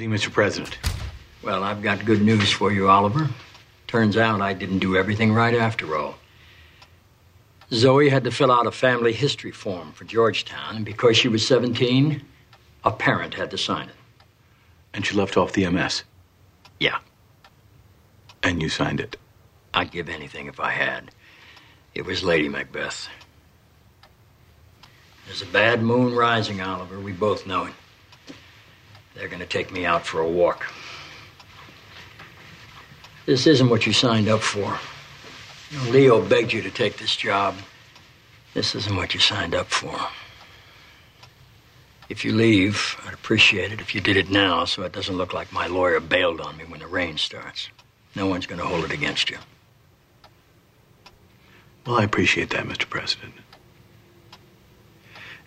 Evening, Mr. President. Well, I've got good news for you, Oliver. Turns out I didn't do everything right after all. Zoe had to fill out a family history form for Georgetown, and because she was 17, a parent had to sign it. And she left off the MS. Yeah, And you signed it. I'd give anything if I had. It was Lady Macbeth. There's a bad moon rising, Oliver. We both know it. They're going to take me out for a walk. This isn't what you signed up for. You know, Leo begged you to take this job. This isn't what you signed up for. If you leave, I'd appreciate it if you did it now so it doesn't look like my lawyer bailed on me when the rain starts. No one's going to hold it against you. Well, I appreciate that, Mr. President.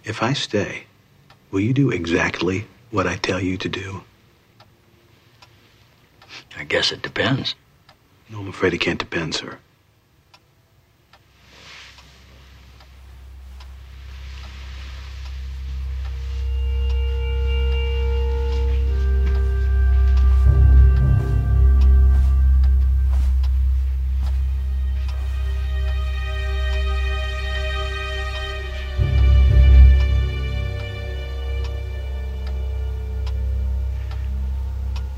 If I stay, will you do exactly what I tell you to do? I guess it depends. No, I'm afraid it can't depend, sir.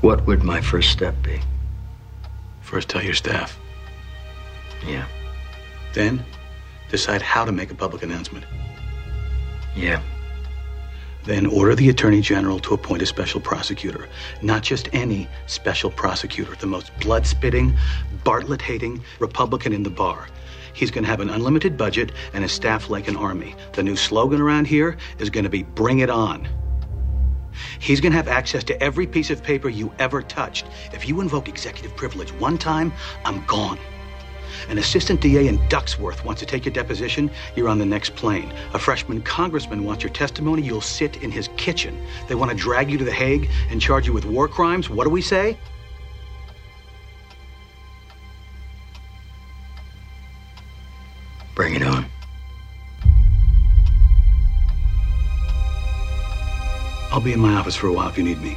What would my first step be? First, tell your staff. Yeah. Then, decide how to make a public announcement. Yeah. Then, order the Attorney General to appoint a special prosecutor. Not just any special prosecutor, the most blood spitting, Bartlet hating Republican in the bar. He's going to have an unlimited budget and a staff like an army. The new slogan around here is going to be Bring It On. He's going to have access to every piece of paper you ever touched. If you invoke executive privilege one time, I'm gone. An assistant DA in Ducksworth wants to take your deposition, you're on the next plane. A freshman congressman wants your testimony, you'll sit in his kitchen. They want to drag you to The Hague and charge you with war crimes. What do we say? Bring it on. I'll be in my office for a while if you need me.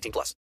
18 plus.